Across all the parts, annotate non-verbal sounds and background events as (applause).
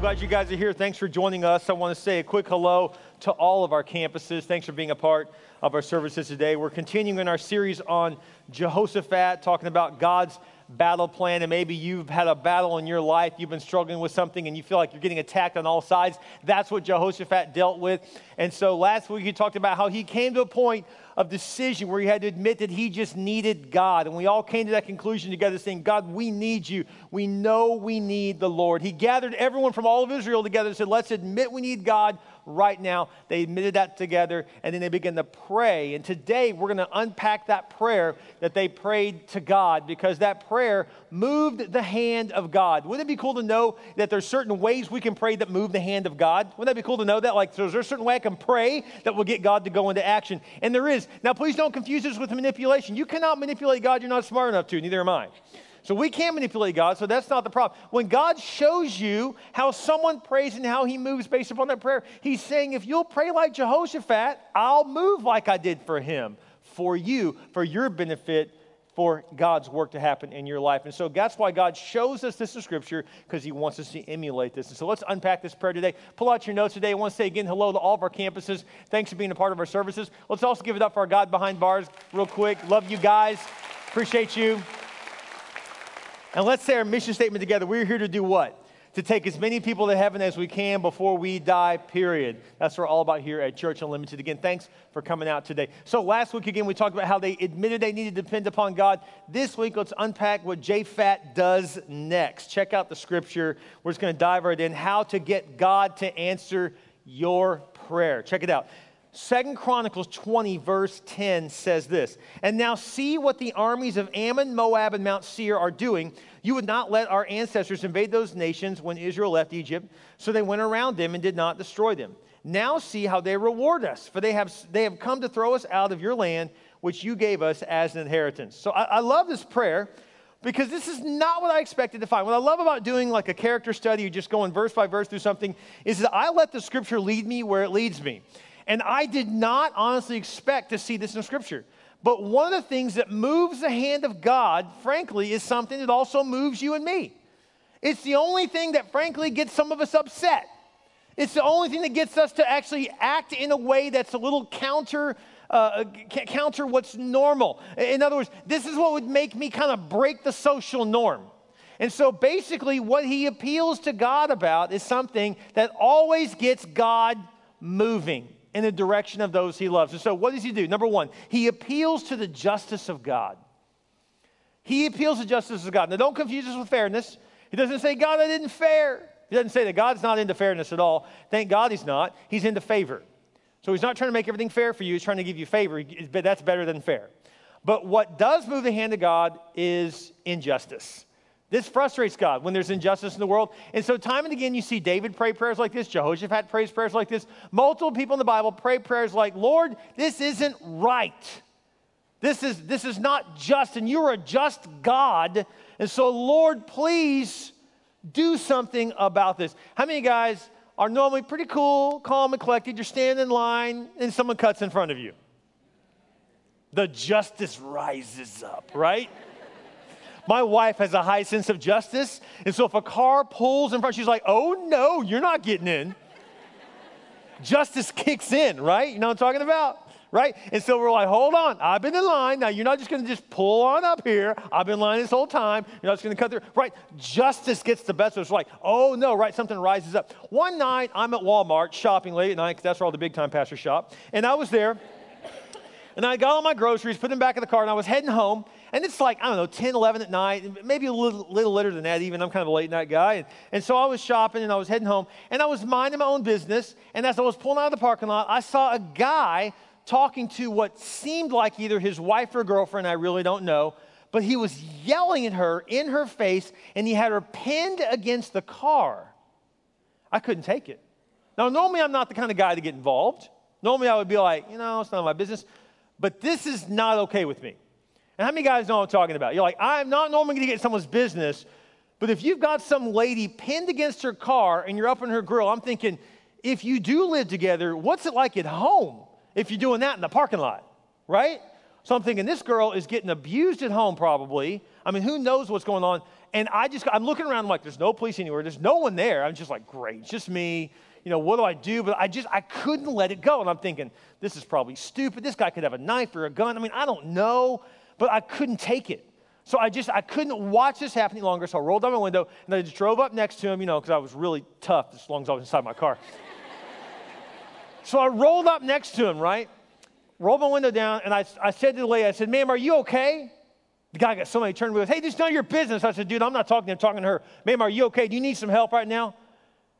Glad you guys are here. Thanks for joining us. I want to say a quick hello to all of our campuses. Thanks for being a part of our services today. We're continuing our series on Jehoshaphat, talking about God's battle plan, and maybe you've had a battle in your life, you've been struggling with something, and you feel like you're getting attacked on all sides. That's what Jehoshaphat dealt with. And so last week, he talked about how he came to a point of decision where he had to admit that he just needed God. And we all came to that conclusion together saying, God, we need you. We know we need the Lord. He gathered everyone from all of Israel together and said, Let's admit we need God right now. They admitted that together, and then they began to pray. And today we're going to unpack that prayer that they prayed to God because that prayer moved the hand of God. Wouldn't it be cool to know that there's certain ways we can pray that move the hand of God? Wouldn't that be cool to know that? Like, so is there a certain way I can pray that will get God to go into action? And there is. Now, please don't confuse this with manipulation. You cannot manipulate God you're not smart enough to, neither am I. So we can't manipulate God, so that's not the problem. When God shows you how someone prays and how he moves based upon that prayer, he's saying, if you'll pray like Jehoshaphat, I'll move like I did for him, for you, for your benefit, for God's work to happen in your life. And so that's why God shows us this in Scripture, because He wants us to emulate this. And so let's unpack this prayer today. Pull out your notes today. I want to say again hello to all of our campuses. Thanks for being a part of our services. Let's also give it up for our God behind bars, real quick. Love you guys. Appreciate you. And let's say our mission statement together. We're here to do what? To take as many people to heaven as we can before we die, period. That's what we're all about here at Church Unlimited. Again, thanks for coming out today. So, last week, again, we talked about how they admitted they needed to depend upon God. This week, let's unpack what Japhat does next. Check out the scripture. We're just going to dive right in how to get God to answer your prayer. Check it out. Second Chronicles 20, verse 10 says this And now see what the armies of Ammon, Moab, and Mount Seir are doing. You would not let our ancestors invade those nations when Israel left Egypt, so they went around them and did not destroy them. Now see how they reward us, for they have, they have come to throw us out of your land, which you gave us as an inheritance. So I, I love this prayer because this is not what I expected to find. What I love about doing like a character study, or just going verse by verse through something, is that I let the scripture lead me where it leads me. And I did not honestly expect to see this in Scripture. But one of the things that moves the hand of God, frankly, is something that also moves you and me. It's the only thing that, frankly, gets some of us upset. It's the only thing that gets us to actually act in a way that's a little counter, uh, counter what's normal. In other words, this is what would make me kind of break the social norm. And so basically, what he appeals to God about is something that always gets God moving in the direction of those he loves. And so, what does he do? Number one, he appeals to the justice of God. He appeals to justice of God. Now, don't confuse this with fairness. He doesn't say, God, I didn't fair. He doesn't say that God's not into fairness at all. Thank God he's not. He's into favor. So he's not trying to make everything fair for you, he's trying to give you favor. That's better than fair. But what does move the hand of God is injustice. This frustrates God when there's injustice in the world. And so, time and again, you see David pray prayers like this, Jehoshaphat prays prayers like this. Multiple people in the Bible pray prayers like, Lord, this isn't right. This is, this is not just, and you're a just God. And so, Lord, please do something about this. How many guys are normally pretty cool, calm, and collected? You're standing in line, and someone cuts in front of you. The justice rises up, right? My wife has a high sense of justice. And so if a car pulls in front, she's like, oh no, you're not getting in. justice kicks in, right? You know what I'm talking about? Right? And so we're like, hold on, I've been in line. Now you're not just gonna just pull on up here. I've been in line this whole time. You're not just gonna cut through. Right? Justice gets the best of us. like, oh no, right? Something rises up. One night I'm at Walmart shopping late at night, because that's where all the big time pastors shop. And I was there. And I got all my groceries, put them back in the car, and I was heading home. And it's like, I don't know, 10, 11 at night, maybe a little, little later than that even. I'm kind of a late night guy. And, and so I was shopping and I was heading home and I was minding my own business. And as I was pulling out of the parking lot, I saw a guy talking to what seemed like either his wife or girlfriend, I really don't know. But he was yelling at her in her face and he had her pinned against the car. I couldn't take it. Now, normally I'm not the kind of guy to get involved. Normally I would be like, you know, it's none of my business. But this is not okay with me. And how many guys know what I'm talking about? You're like, I'm not normally going to get someone's business, but if you've got some lady pinned against her car and you're up in her grill, I'm thinking, if you do live together, what's it like at home if you're doing that in the parking lot, right? So I'm thinking this girl is getting abused at home, probably. I mean, who knows what's going on? And I just, I'm looking around, I'm like, there's no police anywhere. There's no one there. I'm just like, great, it's just me. You know, what do I do? But I just, I couldn't let it go. And I'm thinking, this is probably stupid. This guy could have a knife or a gun. I mean, I don't know, but I couldn't take it. So I just, I couldn't watch this happen any longer. So I rolled down my window and I just drove up next to him, you know, because I was really tough as long as I was inside my car. (laughs) so I rolled up next to him, right? rolled my window down, and I, I said to the lady, I said, ma'am, are you okay? The guy got so many turned me goes, hey, this is none of your business. I said, dude, I'm not talking to him, I'm talking to her. Ma'am, are you okay? Do you need some help right now?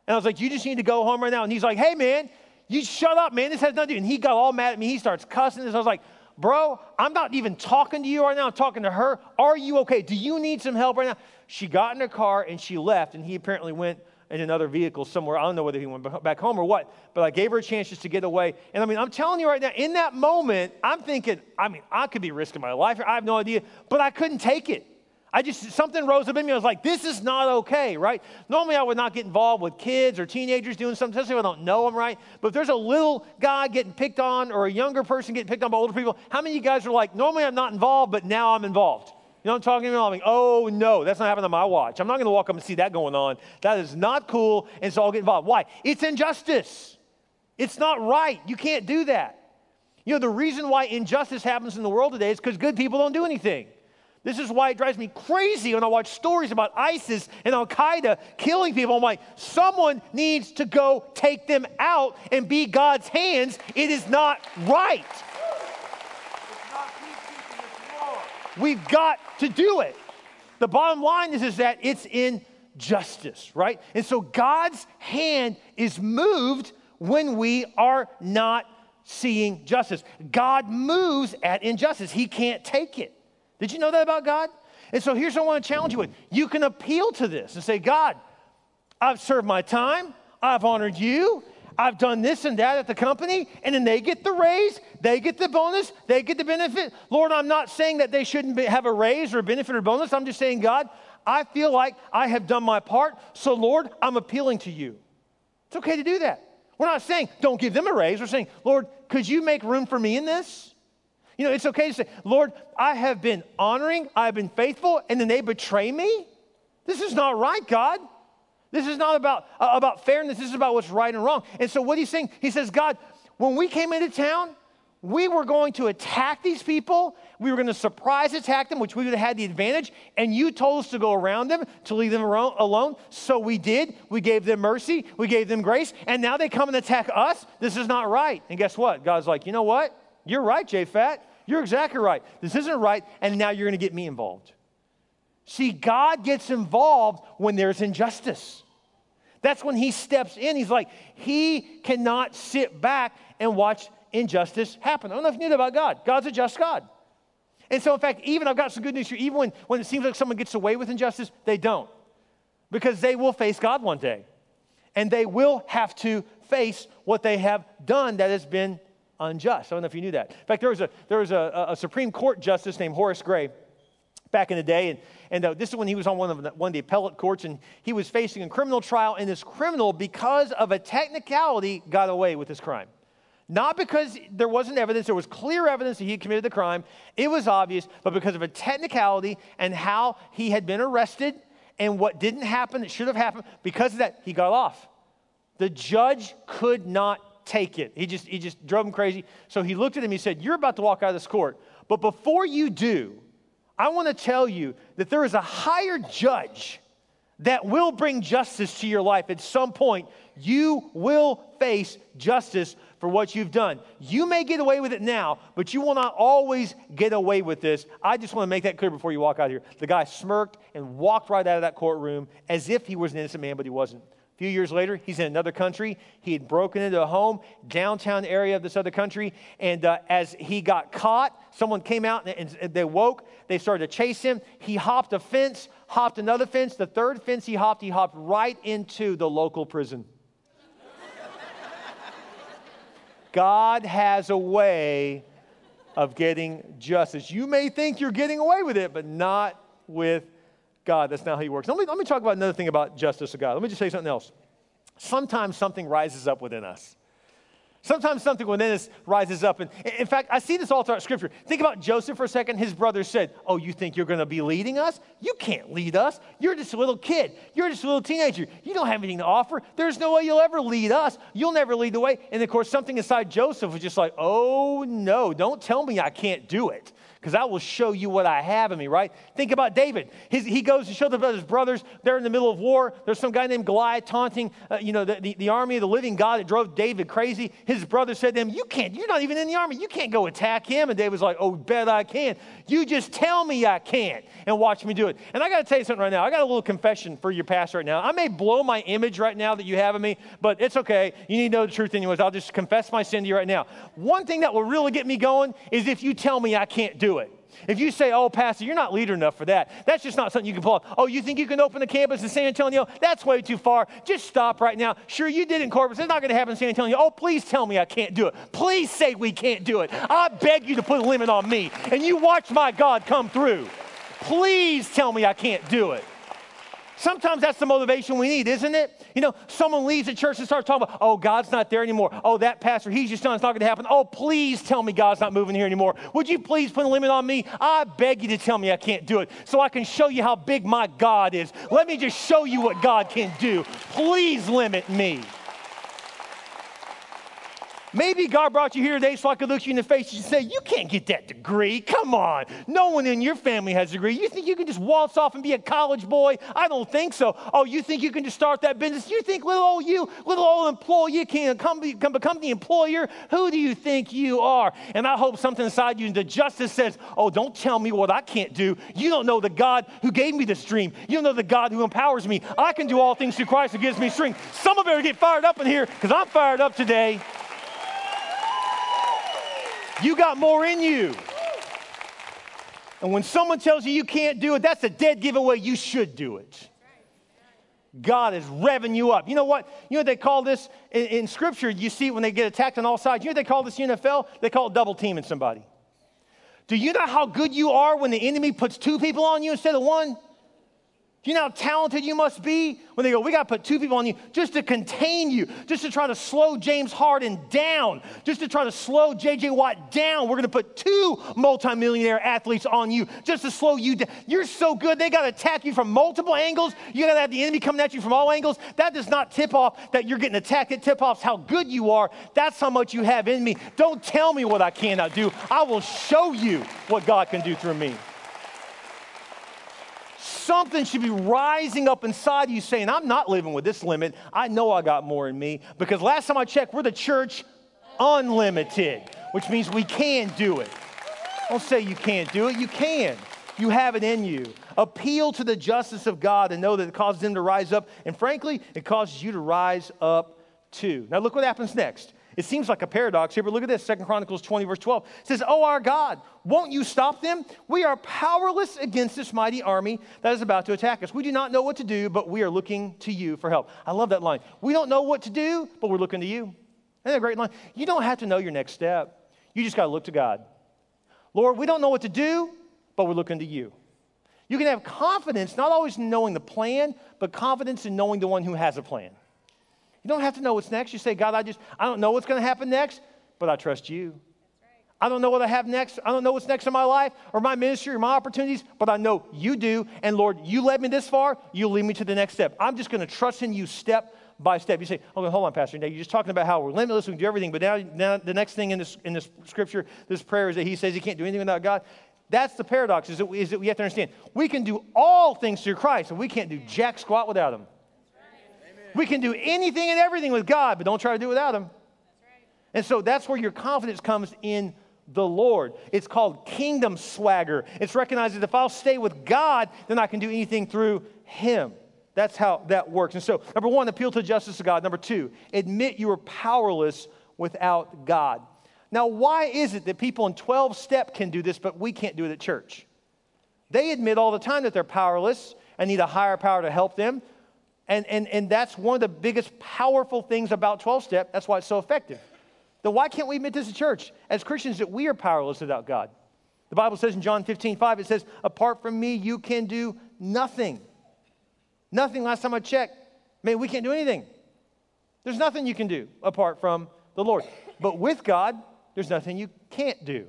And I was like, you just need to go home right now. And he's like, hey, man, you shut up, man. This has nothing to do. And he got all mad at me. He starts cussing this. I was like, bro, I'm not even talking to you right now. I'm talking to her. Are you okay? Do you need some help right now? She got in her car and she left, and he apparently went in another vehicle somewhere. I don't know whether he went back home or what, but I gave her a chance just to get away. And I mean, I'm telling you right now, in that moment, I'm thinking, I mean, I could be risking my life. I have no idea, but I couldn't take it. I just, something rose up in me. I was like, this is not okay, right? Normally, I would not get involved with kids or teenagers doing something, especially if I don't know them, right? But if there's a little guy getting picked on or a younger person getting picked on by older people, how many of you guys are like, normally I'm not involved, but now I'm involved? You know what I'm talking about? I'm like, oh no, that's not happening on my watch. I'm not going to walk up and see that going on. That is not cool, and so I'll get involved. Why? It's injustice. It's not right. You can't do that. You know, the reason why injustice happens in the world today is because good people don't do anything. This is why it drives me crazy when I watch stories about ISIS and Al Qaeda killing people. I'm like, someone needs to go take them out and be God's hands. It is not right. We've got to do it. The bottom line is, is that it's in justice, right? And so God's hand is moved when we are not seeing justice. God moves at injustice, He can't take it. Did you know that about God? And so here's what I want to challenge you with you can appeal to this and say, God, I've served my time, I've honored you, I've done this and that at the company, and then they get the raise, they get the bonus, they get the benefit. Lord, I'm not saying that they shouldn't be, have a raise or a benefit or bonus. I'm just saying, God, I feel like I have done my part. So, Lord, I'm appealing to you. It's okay to do that. We're not saying don't give them a raise. We're saying, Lord, could you make room for me in this? You know, it's okay to say, Lord, I have been honoring, I have been faithful, and then they betray me. This is not right, God. This is not about, uh, about fairness. This is about what's right and wrong. And so, what he's saying, he says, God, when we came into town, we were going to attack these people. We were going to surprise attack them, which we would have had the advantage. And you told us to go around them, to leave them alone. So we did. We gave them mercy. We gave them grace. And now they come and attack us. This is not right. And guess what? God's like, you know what? You're right, Japhet. You're exactly right. This isn't right. And now you're going to get me involved. See, God gets involved when there's injustice. That's when he steps in. He's like, he cannot sit back and watch injustice happen. I don't know if you knew that about God. God's a just God. And so, in fact, even I've got some good news here. Even when, when it seems like someone gets away with injustice, they don't. Because they will face God one day. And they will have to face what they have done that has been unjust. I don't know if you knew that. In fact, there was a, there was a, a Supreme Court justice named Horace Gray back in the day. And, and uh, this is when he was on one of, the, one of the appellate courts, and he was facing a criminal trial. And this criminal, because of a technicality, got away with his crime. Not because there wasn't evidence, there was clear evidence that he had committed the crime. It was obvious, but because of a technicality and how he had been arrested and what didn't happen that should have happened, because of that, he got off. The judge could not take it. He just, he just drove him crazy. So he looked at him, he said, You're about to walk out of this court. But before you do, I want to tell you that there is a higher judge that will bring justice to your life. At some point, you will face justice for what you've done. You may get away with it now, but you will not always get away with this. I just want to make that clear before you walk out of here. The guy smirked and walked right out of that courtroom as if he was an innocent man, but he wasn't. A few years later, he's in another country. He had broken into a home, downtown area of this other country. And uh, as he got caught, someone came out and, and they woke. They started to chase him. He hopped a fence, hopped another fence. The third fence he hopped, he hopped right into the local prison. God has a way of getting justice. You may think you're getting away with it, but not with God. That's not how He works. Let me, let me talk about another thing about justice of God. Let me just say something else. Sometimes something rises up within us. Sometimes something within us rises up. And in fact, I see this all throughout Scripture. Think about Joseph for a second. His brothers said, Oh, you think you're going to be leading us? You can't lead us. You're just a little kid. You're just a little teenager. You don't have anything to offer. There's no way you'll ever lead us. You'll never lead the way. And of course, something inside Joseph was just like, Oh, no, don't tell me I can't do it because I will show you what I have in me, right? Think about David. His, he goes to show the, his brothers. They're in the middle of war. There's some guy named Goliath taunting, uh, you know, the, the, the, army of the living God that drove David crazy. His brother said to him, you can't, you're not even in the army. You can't go attack him. And David was like, oh, bet I can. You just tell me I can't and watch me do it. And I got to tell you something right now. I got a little confession for your pastor right now. I may blow my image right now that you have of me, but it's okay. You need to know the truth anyways. I'll just confess my sin to you right now. One thing that will really get me going is if you tell me I can't do it. If you say, oh, Pastor, you're not leader enough for that, that's just not something you can pull off. Oh, you think you can open a campus in San Antonio? That's way too far. Just stop right now. Sure, you did in Corpus. It's not going to happen in San Antonio. Oh, please tell me I can't do it. Please say we can't do it. I beg you to put a limit on me. And you watch my God come through. Please tell me I can't do it. Sometimes that's the motivation we need, isn't it? You know, someone leaves the church and starts talking about, oh, God's not there anymore. Oh, that pastor, he's just done, it's not going to happen. Oh, please tell me God's not moving here anymore. Would you please put a limit on me? I beg you to tell me I can't do it so I can show you how big my God is. Let me just show you what God can do. Please limit me. Maybe God brought you here today so I could look you in the face and say, You can't get that degree. Come on. No one in your family has a degree. You think you can just waltz off and be a college boy? I don't think so. Oh, you think you can just start that business? You think little old you, little old employee, can, come, can become the employer? Who do you think you are? And I hope something inside you, the justice says, Oh, don't tell me what I can't do. You don't know the God who gave me this dream. You don't know the God who empowers me. I can do all things through Christ who gives me strength. Some of you better get fired up in here because I'm fired up today. You got more in you. And when someone tells you you can't do it, that's a dead giveaway. You should do it. God is revving you up. You know what? You know what they call this in, in Scripture? You see when they get attacked on all sides. You know what they call this NFL? They call it double teaming somebody. Do you know how good you are when the enemy puts two people on you instead of one? You know how talented you must be? When they go, we got to put two people on you just to contain you, just to try to slow James Harden down, just to try to slow JJ Watt down. We're going to put two multimillionaire athletes on you just to slow you down. You're so good, they got to attack you from multiple angles. You got to have the enemy coming at you from all angles. That does not tip off that you're getting attacked. It tip offs how good you are. That's how much you have in me. Don't tell me what I cannot do. I will show you what God can do through me something should be rising up inside you saying, I'm not living with this limit. I know I got more in me. Because last time I checked, we're the church unlimited, which means we can do it. Don't say you can't do it, you can. You have it in you. Appeal to the justice of God and know that it causes Him to rise up. And frankly, it causes you to rise up too. Now, look what happens next. It seems like a paradox here, but look at this. Second Chronicles 20, verse 12. It says, Oh, our God, won't you stop them? We are powerless against this mighty army that is about to attack us. We do not know what to do, but we are looking to you for help. I love that line. We don't know what to do, but we're looking to you. Isn't a great line? You don't have to know your next step. You just got to look to God. Lord, we don't know what to do, but we're looking to you. You can have confidence, not always knowing the plan, but confidence in knowing the one who has a plan. You don't have to know what's next. You say, God, I just, I don't know what's going to happen next, but I trust you. I don't know what I have next. I don't know what's next in my life or my ministry or my opportunities, but I know you do. And Lord, you led me this far, you'll lead me to the next step. I'm just going to trust in you step by step. You say, okay, hold on, Pastor. Now you're just talking about how we're limitless, we can do everything, but now, now the next thing in this, in this scripture, this prayer is that he says he can't do anything without God. That's the paradox, is that, is that we have to understand. We can do all things through Christ, and we can't do jack squat without him. We can do anything and everything with God, but don't try to do it without Him. And so that's where your confidence comes in the Lord. It's called kingdom swagger. It's recognized that if I'll stay with God, then I can do anything through Him. That's how that works. And so, number one, appeal to justice of God. Number two, admit you are powerless without God. Now, why is it that people in 12 step can do this, but we can't do it at church? They admit all the time that they're powerless and need a higher power to help them. And, and, and that's one of the biggest powerful things about 12 step. That's why it's so effective. Then why can't we admit this to church, as Christians, that we are powerless without God? The Bible says in John 15, 5, it says, Apart from me, you can do nothing. Nothing, last time I checked. Man, we can't do anything. There's nothing you can do apart from the Lord. But with God, there's nothing you can't do.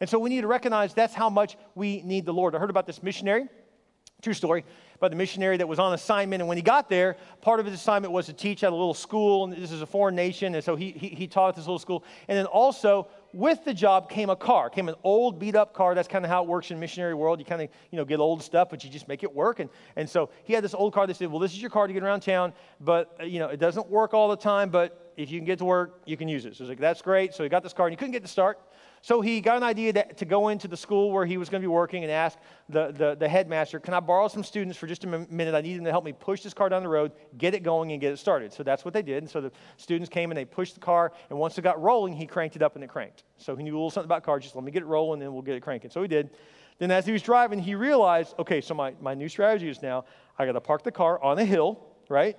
And so we need to recognize that's how much we need the Lord. I heard about this missionary, true story, about the missionary that was on assignment. And when he got there, part of his assignment was to teach at a little school. And this is a foreign nation. And so he, he, he taught at this little school. And then also, with the job came a car, came an old beat up car. That's kind of how it works in missionary world. You kind of, you know, get old stuff, but you just make it work. And, and so he had this old car. They said, well, this is your car to get around town, but, uh, you know, it doesn't work all the time, but if you can get to work, you can use it. So he's like, that's great. So he got this car and he couldn't get to start. So he got an idea to, to go into the school where he was going to be working and ask the, the, the, headmaster, Can I borrow some students for just a minute? I need them to help me push this car down the road, get it going, and get it started. So that's what they did. And so the students came and they pushed the car, and once it got rolling, he cranked it up and it cranked. So he knew a little something about cars. Just let me get it rolling, and we'll get it cranking. So he did. Then as he was driving, he realized, okay, so my, my new strategy is now I got to park the car on a hill, right?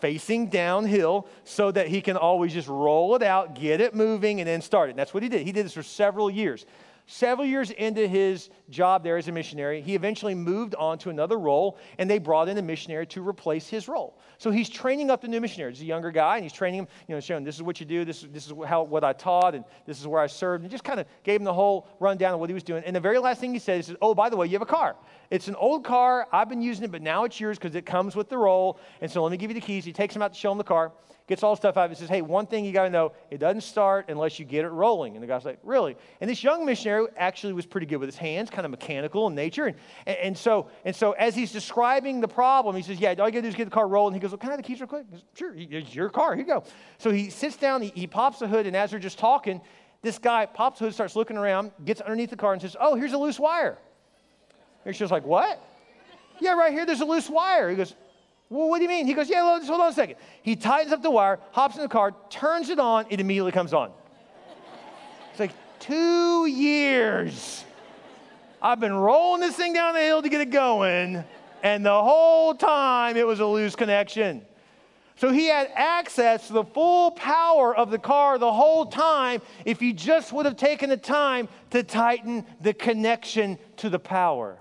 Facing downhill so that he can always just roll it out, get it moving, and then start it. And that's what he did. He did this for several years. Several years into his job there as a missionary, he eventually moved on to another role, and they brought in a missionary to replace his role. So he's training up the new missionary. He's a younger guy, and he's training him, you know, showing this is what you do, this, this is how, what I taught, and this is where I served, and just kind of gave him the whole rundown of what he was doing. And the very last thing he said, says, Oh, by the way, you have a car. It's an old car. I've been using it, but now it's yours because it comes with the role. And so let me give you the keys. He takes him out to show him the car gets all the stuff out of it, and says, hey, one thing you got to know, it doesn't start unless you get it rolling. And the guy's like, really? And this young missionary actually was pretty good with his hands, kind of mechanical in nature. And, and, so, and so as he's describing the problem, he says, yeah, all you got to do is get the car rolling. He goes, well, can I have the keys real quick? Goes, sure, it's your car. Here you go. So he sits down, he, he pops the hood, and as they're just talking, this guy pops the hood, starts looking around, gets underneath the car, and says, oh, here's a loose wire. And she's like, what? Yeah, right here, there's a loose wire. He goes, well, what do you mean? He goes, Yeah, just hold on a second. He tightens up the wire, hops in the car, turns it on, it immediately comes on. Two years. I've been rolling this thing down the hill to get it going, and the whole time it was a loose connection. So he had access to the full power of the car the whole time if he just would have taken the time to tighten the connection to the power.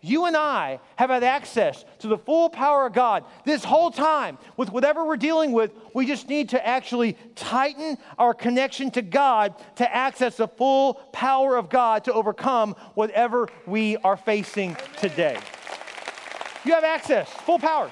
You and I have had access to the full power of God this whole time with whatever we're dealing with. We just need to actually tighten our connection to God to access the full power of God to overcome whatever we are facing today. You have access, full power.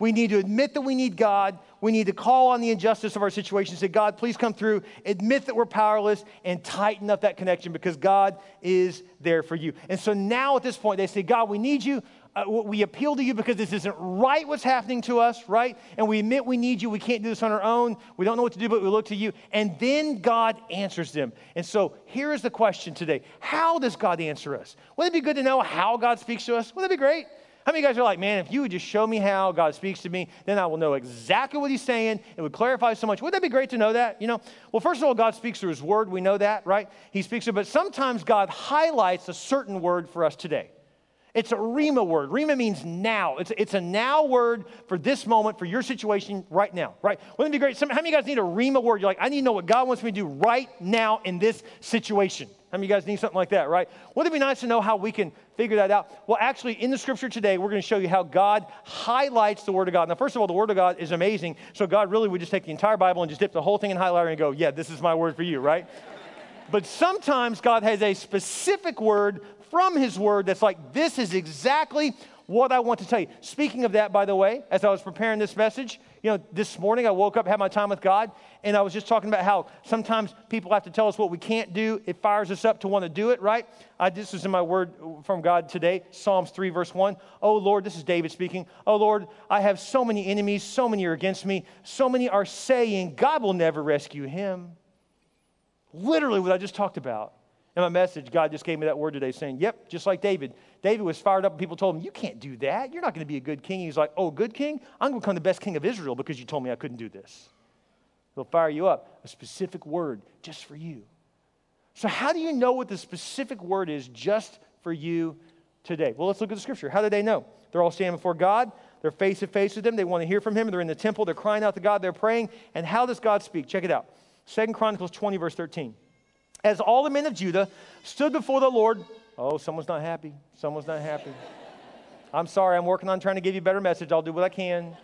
We need to admit that we need God. We need to call on the injustice of our situation, say, God, please come through, admit that we're powerless, and tighten up that connection because God is there for you. And so now at this point, they say, God, we need you. Uh, we appeal to you because this isn't right what's happening to us, right? And we admit we need you. We can't do this on our own. We don't know what to do, but we look to you. And then God answers them. And so here is the question today How does God answer us? Wouldn't it be good to know how God speaks to us? Wouldn't it be great? How many guys are like, man, if you would just show me how God speaks to me, then I will know exactly what he's saying. It would clarify so much. Wouldn't that be great to know that? You know, well, first of all, God speaks through his word. We know that, right? He speaks through, it, but sometimes God highlights a certain word for us today. It's a Rhema word. Rhema means now. It's, it's a now word for this moment, for your situation right now, right? Wouldn't it be great? Some, how many of you guys need a Rhema word? You're like, I need to know what God wants me to do right now in this situation. How many of you guys need something like that, right? Wouldn't it be nice to know how we can figure that out? Well, actually, in the scripture today, we're going to show you how God highlights the Word of God. Now, first of all, the Word of God is amazing. So, God really would just take the entire Bible and just dip the whole thing in highlighter and go, yeah, this is my word for you, right? (laughs) but sometimes God has a specific word from His Word that's like, this is exactly what I want to tell you. Speaking of that, by the way, as I was preparing this message, you know, this morning I woke up, had my time with God, and I was just talking about how sometimes people have to tell us what we can't do. It fires us up to want to do it, right? I, this was in my word from God today, Psalms 3, verse 1. Oh, Lord, this is David speaking. Oh, Lord, I have so many enemies, so many are against me, so many are saying, God will never rescue him. Literally, what I just talked about. In my message, God just gave me that word today saying, Yep, just like David. David was fired up, and people told him, You can't do that. You're not going to be a good king. He's like, Oh, good king? I'm going to become the best king of Israel because you told me I couldn't do this. They'll fire you up. A specific word just for you. So, how do you know what the specific word is just for you today? Well, let's look at the scripture. How do they know? They're all standing before God. They're face to face with Him. They want to hear from Him. They're in the temple. They're crying out to God. They're praying. And how does God speak? Check it out. Second Chronicles 20, verse 13 as all the men of Judah stood before the Lord. Oh, someone's not happy. Someone's not happy. I'm sorry, I'm working on trying to give you a better message. I'll do what I can.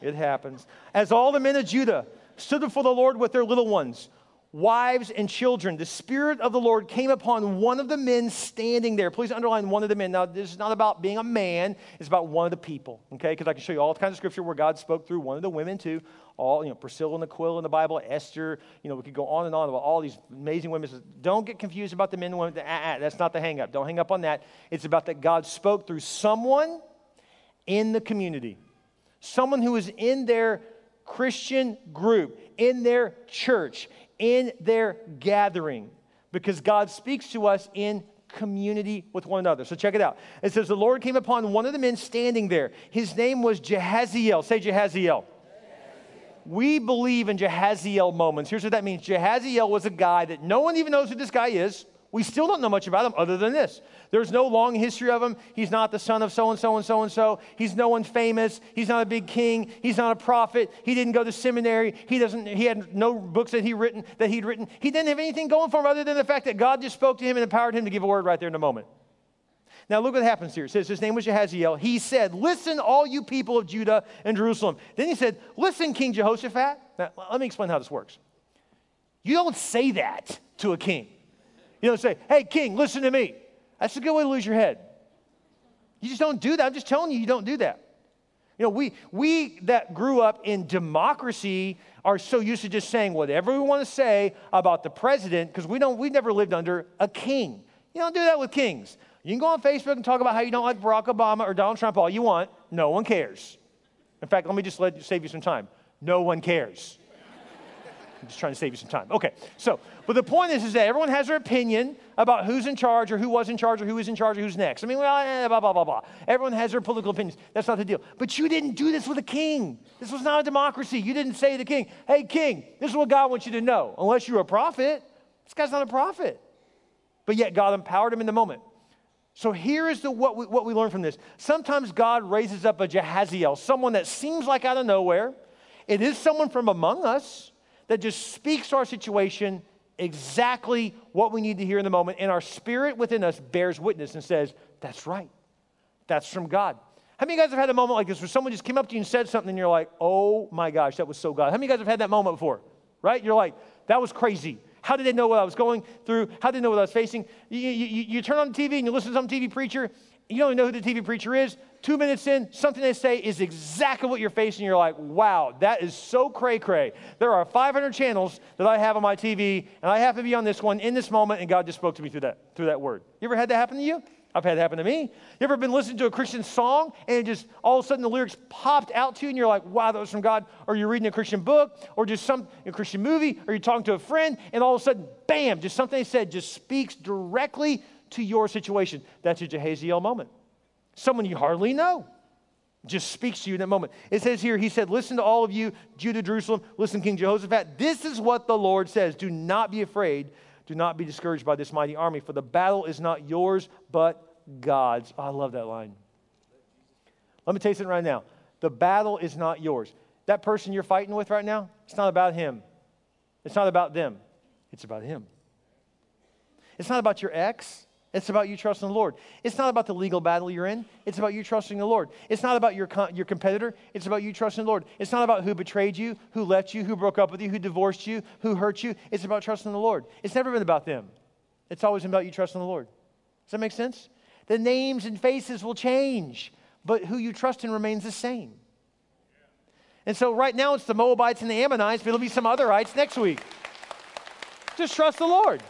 It happens. As all the men of Judah stood before the Lord with their little ones, wives and children, the Spirit of the Lord came upon one of the men standing there. Please underline one of the men. Now, this is not about being a man, it's about one of the people, okay? Because I can show you all kinds of scripture where God spoke through one of the women too. All, you know, Priscilla and Aquila in the Bible, Esther, you know, we could go on and on about all these amazing women. Don't get confused about the men and women. Ah, ah, that's not the hang up. Don't hang up on that. It's about that God spoke through someone in the community, someone who was in their Christian group, in their church, in their gathering, because God speaks to us in community with one another. So check it out. It says, The Lord came upon one of the men standing there. His name was Jehaziel. Say Jehaziel. We believe in Jehaziel moments. Here's what that means Jehaziel was a guy that no one even knows who this guy is. We still don't know much about him other than this. There's no long history of him. He's not the son of so and so and so and so. He's no one famous. He's not a big king. He's not a prophet. He didn't go to seminary. He doesn't he had no books that he written that he'd written. He didn't have anything going for him other than the fact that God just spoke to him and empowered him to give a word right there in a moment. Now look what happens here. It says his name was Jehaziel. He said, Listen, all you people of Judah and Jerusalem. Then he said, Listen, King Jehoshaphat. Now, let me explain how this works. You don't say that to a king. You don't say, Hey, king, listen to me. That's a good way to lose your head. You just don't do that. I'm just telling you, you don't do that. You know, we, we that grew up in democracy are so used to just saying whatever we want to say about the president because we don't, we've never lived under a king. You don't do that with kings. You can go on Facebook and talk about how you don't like Barack Obama or Donald Trump all you want. No one cares. In fact, let me just let, save you some time. No one cares. I'm just trying to save you some time. Okay, so, but the point is, is that everyone has their opinion about who's in charge or who was in charge or who is in charge or who's next. I mean, well, eh, blah, blah, blah, blah. Everyone has their political opinions. That's not the deal. But you didn't do this with a king. This was not a democracy. You didn't say to the king, hey, king, this is what God wants you to know. Unless you're a prophet. This guy's not a prophet. But yet God empowered him in the moment. So here is the, what, we, what we learn from this. Sometimes God raises up a Jehaziel, someone that seems like out of nowhere. It is someone from among us that just speaks to our situation exactly what we need to hear in the moment. And our spirit within us bears witness and says, That's right. That's from God. How many of you guys have had a moment like this where someone just came up to you and said something and you're like, Oh my gosh, that was so God? How many of you guys have had that moment before? Right? You're like, That was crazy. How did they know what I was going through? How did they know what I was facing? You, you, you turn on the TV and you listen to some TV preacher. You don't even know who the TV preacher is. Two minutes in, something they say is exactly what you're facing. You're like, wow, that is so cray cray. There are 500 channels that I have on my TV, and I have to be on this one in this moment, and God just spoke to me through that, through that word. You ever had that happen to you? I've had it happen to me. You ever been listening to a Christian song and just all of a sudden the lyrics popped out to you and you're like, wow, that was from God? Or you're reading a Christian book or just some a Christian movie or you're talking to a friend and all of a sudden, bam, just something they said just speaks directly to your situation. That's a Jehaziel moment. Someone you hardly know just speaks to you in that moment. It says here, he said, Listen to all of you, Judah, Jerusalem, listen, King Jehoshaphat. This is what the Lord says. Do not be afraid. Do not be discouraged by this mighty army, for the battle is not yours, but God's. Oh, I love that line. Let me tell you something right now. The battle is not yours. That person you're fighting with right now, it's not about him. It's not about them. It's about him. It's not about your ex. It's about you trusting the Lord. It's not about the legal battle you're in. It's about you trusting the Lord. It's not about your, your competitor. It's about you trusting the Lord. It's not about who betrayed you, who left you, who broke up with you, who divorced you, who hurt you. It's about trusting the Lord. It's never been about them. It's always been about you trusting the Lord. Does that make sense? The names and faces will change, but who you trust in remains the same. And so right now it's the Moabites and the Ammonites, but it'll be some otherites next week. Just trust the Lord.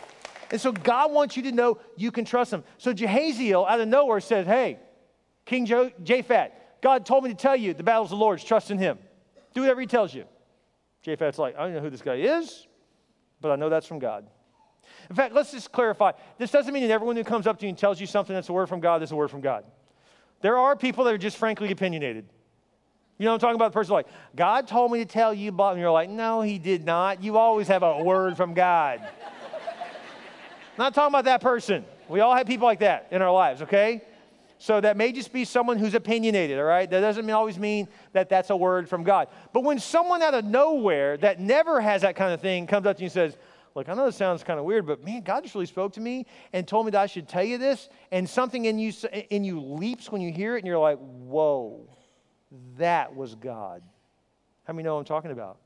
And so God wants you to know you can trust him. So Jehaziel out of nowhere says, Hey, King jo- God told me to tell you the battle's the Lord's, trust in him. Do whatever he tells you. Japhet's like, I don't know who this guy is, but I know that's from God. In fact, let's just clarify. This doesn't mean that everyone who comes up to you and tells you something that's a word from God is a word from God. There are people that are just frankly opinionated. You know what I'm talking about? The person like, God told me to tell you, but and you're like, no, he did not. You always have a word from God. Not talking about that person. We all have people like that in our lives, okay? So that may just be someone who's opinionated, all right? That doesn't always mean that that's a word from God. But when someone out of nowhere that never has that kind of thing comes up to you and says, Look, I know this sounds kind of weird, but man, God just really spoke to me and told me that I should tell you this, and something in you in you leaps when you hear it, and you're like, "Whoa, that was God." How many know what I'm talking about?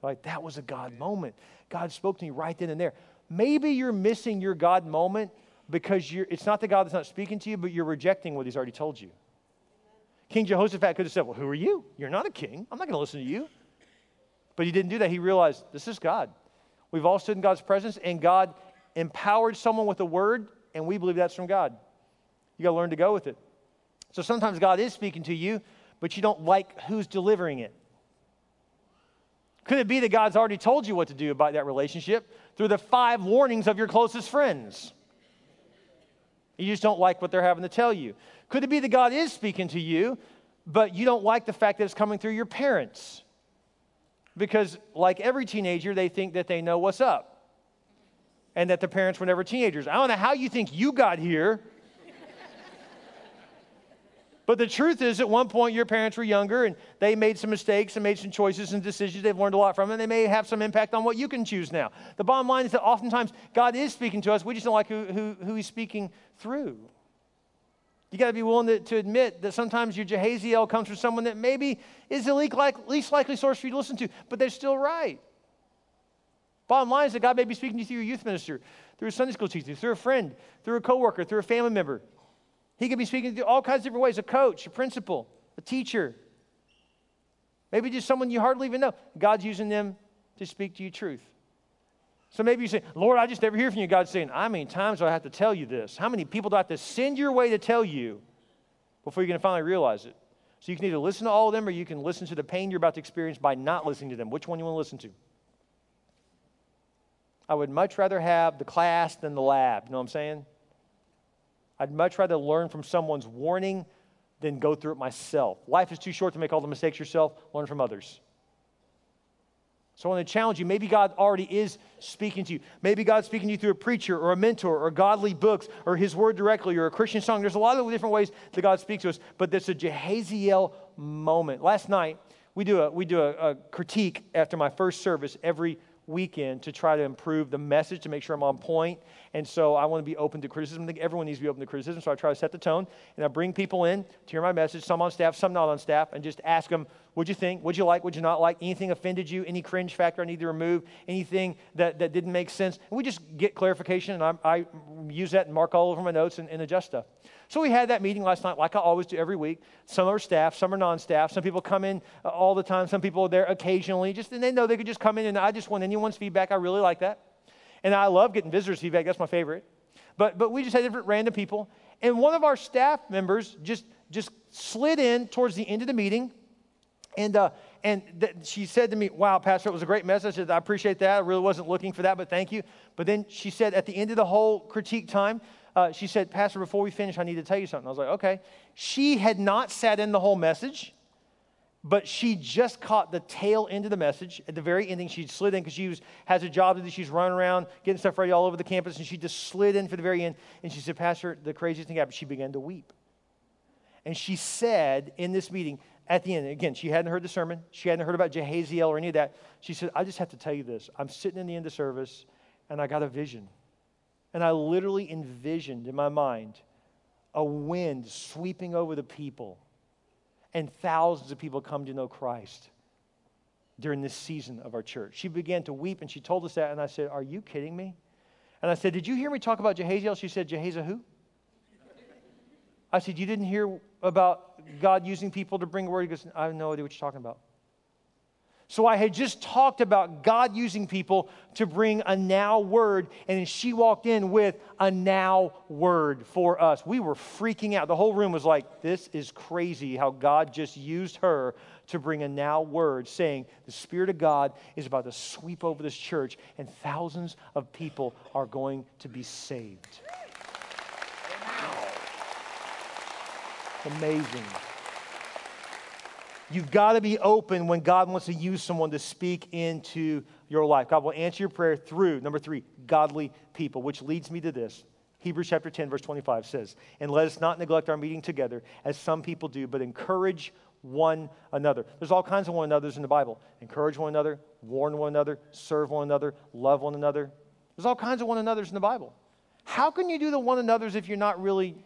Like, that was a God moment. God spoke to me right then and there. Maybe you're missing your God moment because it's not the God that's not speaking to you, but you're rejecting what he's already told you. King Jehoshaphat could have said, Well, who are you? You're not a king. I'm not going to listen to you. But he didn't do that. He realized, This is God. We've all stood in God's presence, and God empowered someone with a word, and we believe that's from God. You got to learn to go with it. So sometimes God is speaking to you, but you don't like who's delivering it. Could it be that God's already told you what to do about that relationship through the five warnings of your closest friends? You just don't like what they're having to tell you. Could it be that God is speaking to you, but you don't like the fact that it's coming through your parents? Because, like every teenager, they think that they know what's up and that their parents were never teenagers. I don't know how you think you got here. But the truth is, at one point, your parents were younger and they made some mistakes and made some choices and decisions. They've learned a lot from, and they may have some impact on what you can choose now. The bottom line is that oftentimes God is speaking to us. We just don't like who, who, who He's speaking through. You got to be willing to, to admit that sometimes your Jehaziel comes from someone that maybe is the least likely source for you to listen to, but they're still right. Bottom line is that God may be speaking to you through your youth minister, through a Sunday school teacher, through a friend, through a coworker, through a family member. He could be speaking to you all kinds of different ways a coach, a principal, a teacher, maybe just someone you hardly even know. God's using them to speak to you truth. So maybe you say, Lord, I just never hear from you. God's saying, I mean, times do I have to tell you this? How many people do I have to send your way to tell you before you're going to finally realize it? So you can either listen to all of them or you can listen to the pain you're about to experience by not listening to them. Which one you want to listen to? I would much rather have the class than the lab. You know what I'm saying? I'd much rather learn from someone's warning than go through it myself. Life is too short to make all the mistakes yourself. Learn from others. So I want to challenge you. Maybe God already is speaking to you. Maybe God's speaking to you through a preacher or a mentor or godly books or his word directly or a Christian song. There's a lot of different ways that God speaks to us, but there's a Jehaziel moment. Last night, we do a, we do a, a critique after my first service every weekend to try to improve the message to make sure I'm on point. And so I want to be open to criticism. I think everyone needs to be open to criticism. So I try to set the tone and I bring people in to hear my message, some on staff, some not on staff, and just ask them, what'd you think? What'd you like? What'd you not like? Anything offended you? Any cringe factor I need to remove? Anything that, that didn't make sense? And we just get clarification and I, I use that and mark all over my notes and, and adjust stuff. So we had that meeting last night, like I always do every week. Some are staff, some are non-staff. Some people come in uh, all the time. Some people are there occasionally. Just and they know they could just come in, and I just want anyone's feedback. I really like that, and I love getting visitors' feedback. That's my favorite. But but we just had different random people, and one of our staff members just just slid in towards the end of the meeting, and uh, and th- she said to me, "Wow, Pastor, it was a great message. I appreciate that. I really wasn't looking for that, but thank you." But then she said at the end of the whole critique time, uh, she said, Pastor, before we finish, I need to tell you something. I was like, okay. She had not sat in the whole message, but she just caught the tail end of the message. At the very ending, she slid in because she was, has a job to do. She's running around getting stuff ready all over the campus, and she just slid in for the very end. And she said, Pastor, the craziest thing happened. She began to weep. And she said in this meeting, at the end, again, she hadn't heard the sermon. She hadn't heard about Jehaziel or any of that. She said, I just have to tell you this. I'm sitting in the end of service, and I got a vision. And I literally envisioned in my mind a wind sweeping over the people and thousands of people come to know Christ during this season of our church. She began to weep and she told us that. And I said, Are you kidding me? And I said, Did you hear me talk about Jehaziel? She said, Jehaziel who? I said, You didn't hear about God using people to bring word? He goes, I have no idea what you're talking about. So I had just talked about God using people to bring a now word, and then she walked in with a now word for us. We were freaking out. The whole room was like, This is crazy how God just used her to bring a now word, saying, The Spirit of God is about to sweep over this church, and thousands of people are going to be saved. Wow. Amazing. You've got to be open when God wants to use someone to speak into your life. God will answer your prayer through, number three, godly people, which leads me to this. Hebrews chapter 10, verse 25 says, And let us not neglect our meeting together, as some people do, but encourage one another. There's all kinds of one another's in the Bible. Encourage one another, warn one another, serve one another, love one another. There's all kinds of one another's in the Bible. How can you do the one another's if you're not really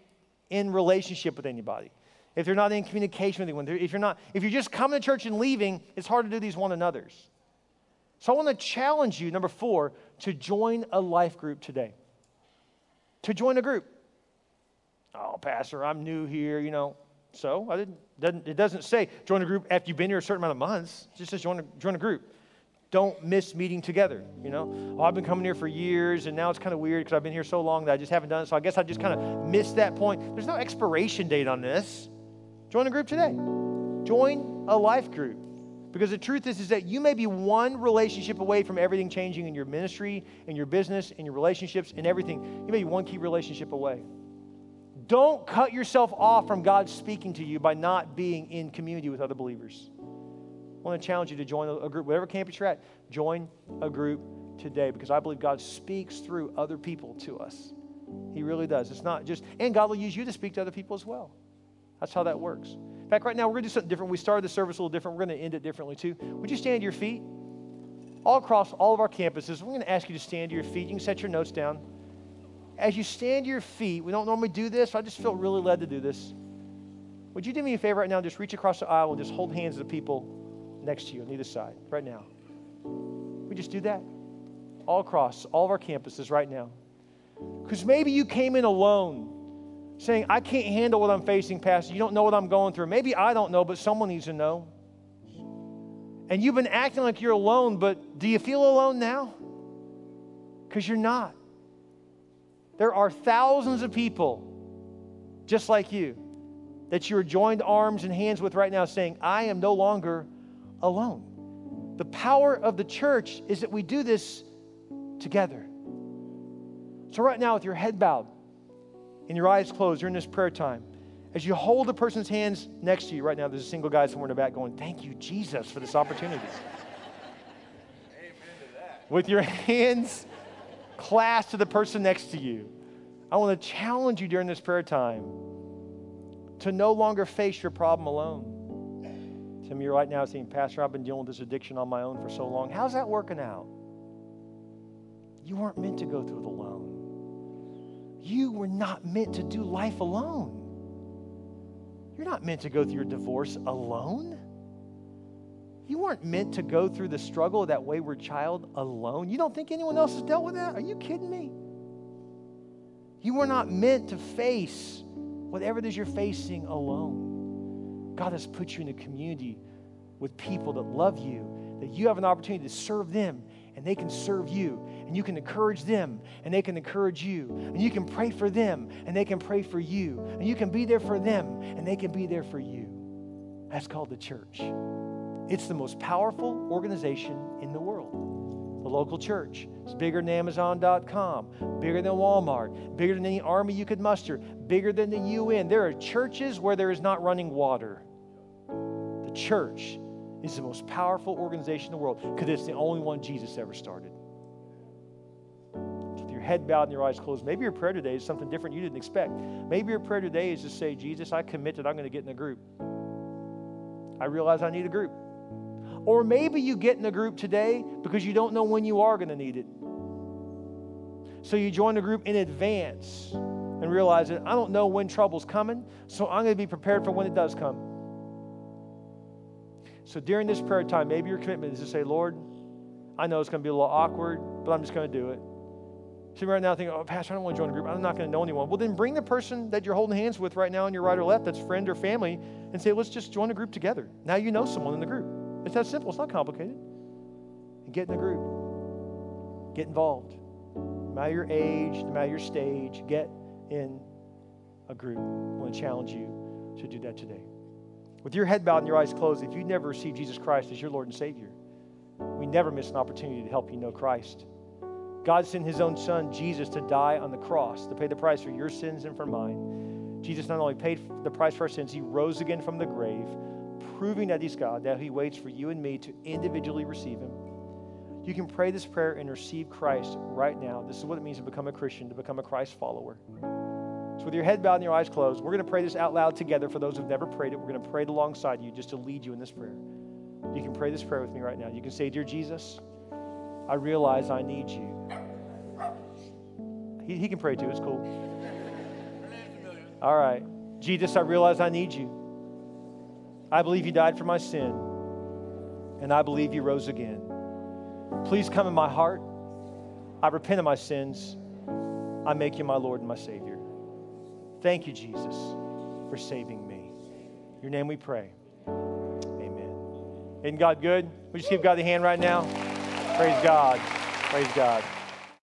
in relationship with anybody? If they're not in communication with anyone, if you're not, if you're just coming to church and leaving, it's hard to do these one another's. So I want to challenge you, number four, to join a life group today. To join a group. Oh, Pastor, I'm new here, you know. So I didn't, doesn't, it doesn't say join a group after you've been here a certain amount of months. It just says join a, join a group. Don't miss meeting together. You know, oh, I've been coming here for years, and now it's kind of weird because I've been here so long that I just haven't done it. So I guess I just kind of missed that point. There's no expiration date on this. Join a group today. Join a life group. Because the truth is, is that you may be one relationship away from everything changing in your ministry, in your business, in your relationships, in everything. You may be one key relationship away. Don't cut yourself off from God speaking to you by not being in community with other believers. I want to challenge you to join a group, whatever campus you're at, join a group today because I believe God speaks through other people to us. He really does. It's not just, and God will use you to speak to other people as well. That's how that works. In fact, right now we're going to do something different. We started the service a little different. We're going to end it differently too. Would you stand to your feet? All across all of our campuses, we're going to ask you to stand to your feet. You can set your notes down as you stand to your feet, we don't normally do this, I just feel really led to do this. Would you do me a favor right now? Just reach across the aisle and just hold hands to the people next to you on either side right now. We just do that all across all of our campuses right now. Because maybe you came in alone saying, I can't handle what I'm facing, Pastor. You don't know what I'm going through. Maybe I don't know, but someone needs to know. And you've been acting like you're alone, but do you feel alone now? Because you're not. There are thousands of people just like you that you are joined arms and hands with right now saying, I am no longer alone. The power of the church is that we do this together. So, right now, with your head bowed and your eyes closed during this prayer time, as you hold the person's hands next to you right now, there's a single guy somewhere in the back going, Thank you, Jesus, for this opportunity. (laughs) With your hands clasped to the person next to you. I want to challenge you during this prayer time to no longer face your problem alone. Some of you right now saying, Pastor, I've been dealing with this addiction on my own for so long. How's that working out? You weren't meant to go through it alone. You were not meant to do life alone. You're not meant to go through your divorce alone. You weren't meant to go through the struggle of that wayward child alone. You don't think anyone else has dealt with that? Are you kidding me? You were not meant to face whatever it is you're facing alone. God has put you in a community with people that love you, that you have an opportunity to serve them and they can serve you. And you can encourage them and they can encourage you. And you can pray for them and they can pray for you. And you can be there for them and they can be there for you. That's called the church. It's the most powerful organization in the world. The local church. It's bigger than Amazon.com, bigger than Walmart, bigger than any army you could muster, bigger than the UN. There are churches where there is not running water. The church is the most powerful organization in the world because it's the only one Jesus ever started. Your head bowed and your eyes closed, maybe your prayer today is something different you didn't expect. Maybe your prayer today is to say, Jesus, I commit that I'm going to get in a group. I realize I need a group. Or maybe you get in a group today because you don't know when you are going to need it. So you join a group in advance and realize that I don't know when trouble's coming, so I'm going to be prepared for when it does come. So during this prayer time, maybe your commitment is to say, Lord, I know it's going to be a little awkward, but I'm just going to do it. See, right now thinking, oh, Pastor, I don't want to join a group. I'm not going to know anyone. Well, then bring the person that you're holding hands with right now on your right or left, that's friend or family, and say, let's just join a group together. Now you know someone in the group. It's that simple. It's not complicated. And get in a group. Get involved. No matter your age, no matter your stage, get in a group. I want to challenge you to do that today. With your head bowed and your eyes closed, if you've never received Jesus Christ as your Lord and Savior, we never miss an opportunity to help you know Christ. God sent his own son, Jesus, to die on the cross, to pay the price for your sins and for mine. Jesus not only paid the price for our sins, he rose again from the grave proving that He's God, that He waits for you and me to individually receive Him. You can pray this prayer and receive Christ right now. This is what it means to become a Christian, to become a Christ follower. So, with your head bowed and your eyes closed, we're going to pray this out loud together for those who've never prayed it. We're going to pray it alongside you just to lead you in this prayer. You can pray this prayer with me right now. You can say, Dear Jesus, I realize I need you. He, he can pray too, it's cool. All right. Jesus, I realize I need you. I believe you died for my sin, and I believe you rose again. Please come in my heart. I repent of my sins. I make you my Lord and my Savior. Thank you, Jesus, for saving me. Your name we pray. Amen. Isn't God good? We just give God the hand right now. Praise God. Praise God.